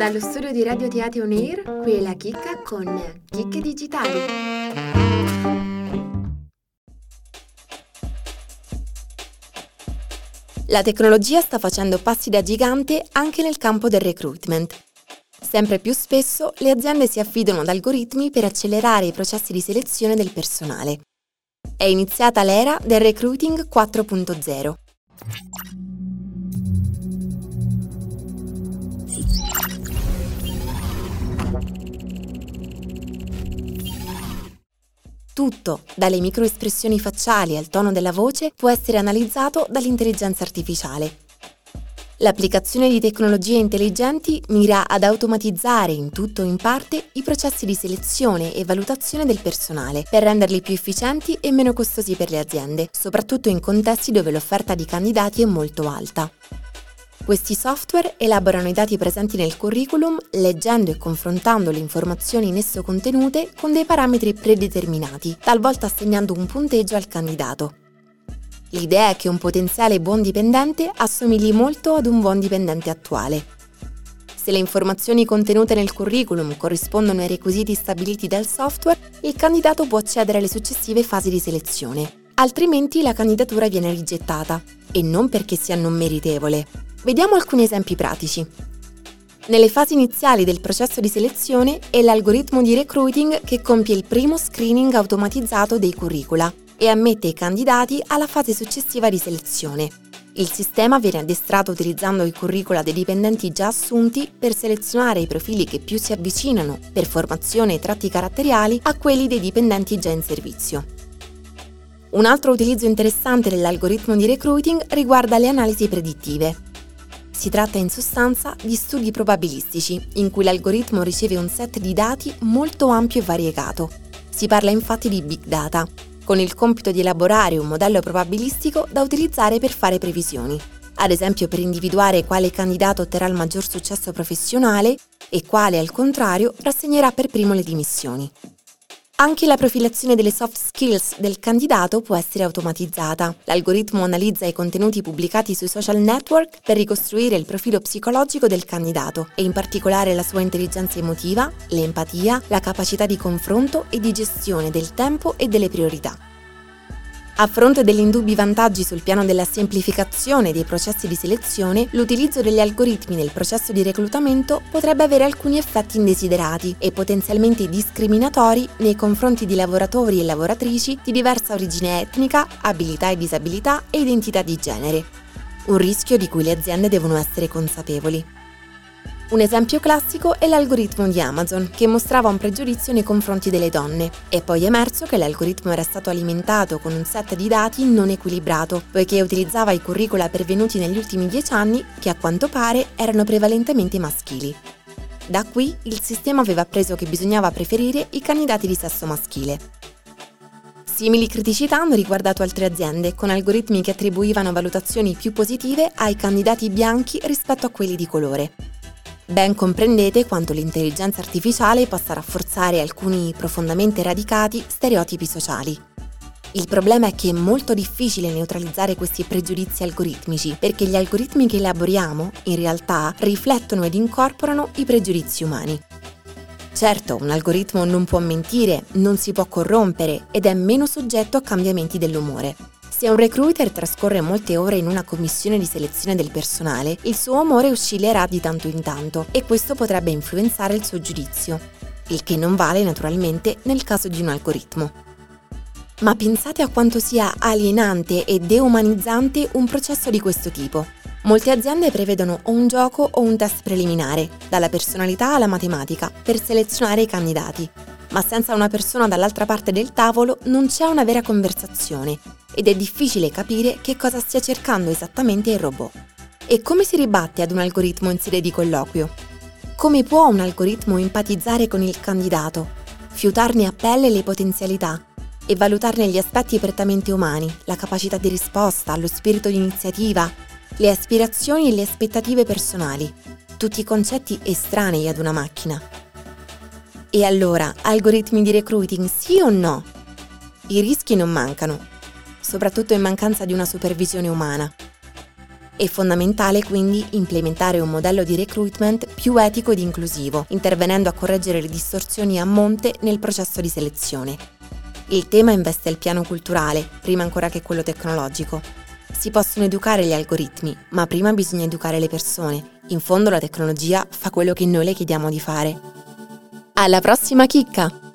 Dallo studio di Radio Teatro On Air, qui è la chicca con Chicche Digitali. La tecnologia sta facendo passi da gigante anche nel campo del recruitment. Sempre più spesso le aziende si affidano ad algoritmi per accelerare i processi di selezione del personale. È iniziata l'era del recruiting 4.0. Tutto, dalle microespressioni facciali al tono della voce, può essere analizzato dall'intelligenza artificiale. L'applicazione di tecnologie intelligenti mira ad automatizzare in tutto o in parte i processi di selezione e valutazione del personale per renderli più efficienti e meno costosi per le aziende, soprattutto in contesti dove l'offerta di candidati è molto alta. Questi software elaborano i dati presenti nel curriculum leggendo e confrontando le informazioni in esso contenute con dei parametri predeterminati, talvolta assegnando un punteggio al candidato. L'idea è che un potenziale buon dipendente assomigli molto ad un buon dipendente attuale. Se le informazioni contenute nel curriculum corrispondono ai requisiti stabiliti dal software, il candidato può accedere alle successive fasi di selezione, altrimenti la candidatura viene rigettata, e non perché sia non meritevole, Vediamo alcuni esempi pratici. Nelle fasi iniziali del processo di selezione è l'algoritmo di recruiting che compie il primo screening automatizzato dei curricula e ammette i candidati alla fase successiva di selezione. Il sistema viene addestrato utilizzando i curricula dei dipendenti già assunti per selezionare i profili che più si avvicinano, per formazione e tratti caratteriali, a quelli dei dipendenti già in servizio. Un altro utilizzo interessante dell'algoritmo di recruiting riguarda le analisi predittive. Si tratta in sostanza di studi probabilistici, in cui l'algoritmo riceve un set di dati molto ampio e variegato. Si parla infatti di big data, con il compito di elaborare un modello probabilistico da utilizzare per fare previsioni, ad esempio per individuare quale candidato otterrà il maggior successo professionale e quale, al contrario, rassegnerà per primo le dimissioni. Anche la profilazione delle soft skills del candidato può essere automatizzata. L'algoritmo analizza i contenuti pubblicati sui social network per ricostruire il profilo psicologico del candidato e in particolare la sua intelligenza emotiva, l'empatia, la capacità di confronto e di gestione del tempo e delle priorità. A fronte degli indubbi vantaggi sul piano della semplificazione dei processi di selezione, l'utilizzo degli algoritmi nel processo di reclutamento potrebbe avere alcuni effetti indesiderati e potenzialmente discriminatori nei confronti di lavoratori e lavoratrici di diversa origine etnica, abilità e disabilità e identità di genere. Un rischio di cui le aziende devono essere consapevoli. Un esempio classico è l'algoritmo di Amazon, che mostrava un pregiudizio nei confronti delle donne. È poi emerso che l'algoritmo era stato alimentato con un set di dati non equilibrato, poiché utilizzava i curricula pervenuti negli ultimi dieci anni, che a quanto pare erano prevalentemente maschili. Da qui il sistema aveva appreso che bisognava preferire i candidati di sesso maschile. Simili criticità hanno riguardato altre aziende, con algoritmi che attribuivano valutazioni più positive ai candidati bianchi rispetto a quelli di colore. Ben comprendete quanto l'intelligenza artificiale possa rafforzare alcuni profondamente radicati stereotipi sociali. Il problema è che è molto difficile neutralizzare questi pregiudizi algoritmici, perché gli algoritmi che elaboriamo, in realtà, riflettono ed incorporano i pregiudizi umani. Certo, un algoritmo non può mentire, non si può corrompere ed è meno soggetto a cambiamenti dell'umore. Se un recruiter trascorre molte ore in una commissione di selezione del personale, il suo umore oscillerà di tanto in tanto e questo potrebbe influenzare il suo giudizio, il che non vale naturalmente nel caso di un algoritmo. Ma pensate a quanto sia alienante e deumanizzante un processo di questo tipo. Molte aziende prevedono o un gioco o un test preliminare, dalla personalità alla matematica, per selezionare i candidati. Ma senza una persona dall'altra parte del tavolo non c'è una vera conversazione ed è difficile capire che cosa stia cercando esattamente il robot. E come si ribatte ad un algoritmo in sede di colloquio? Come può un algoritmo empatizzare con il candidato, fiutarne a pelle le potenzialità e valutarne gli aspetti prettamente umani, la capacità di risposta, lo spirito di iniziativa, le aspirazioni e le aspettative personali, tutti concetti estranei ad una macchina. E allora, algoritmi di recruiting sì o no? I rischi non mancano soprattutto in mancanza di una supervisione umana. È fondamentale quindi implementare un modello di recruitment più etico ed inclusivo, intervenendo a correggere le distorsioni a monte nel processo di selezione. Il tema investe il piano culturale, prima ancora che quello tecnologico. Si possono educare gli algoritmi, ma prima bisogna educare le persone. In fondo la tecnologia fa quello che noi le chiediamo di fare. Alla prossima chicca!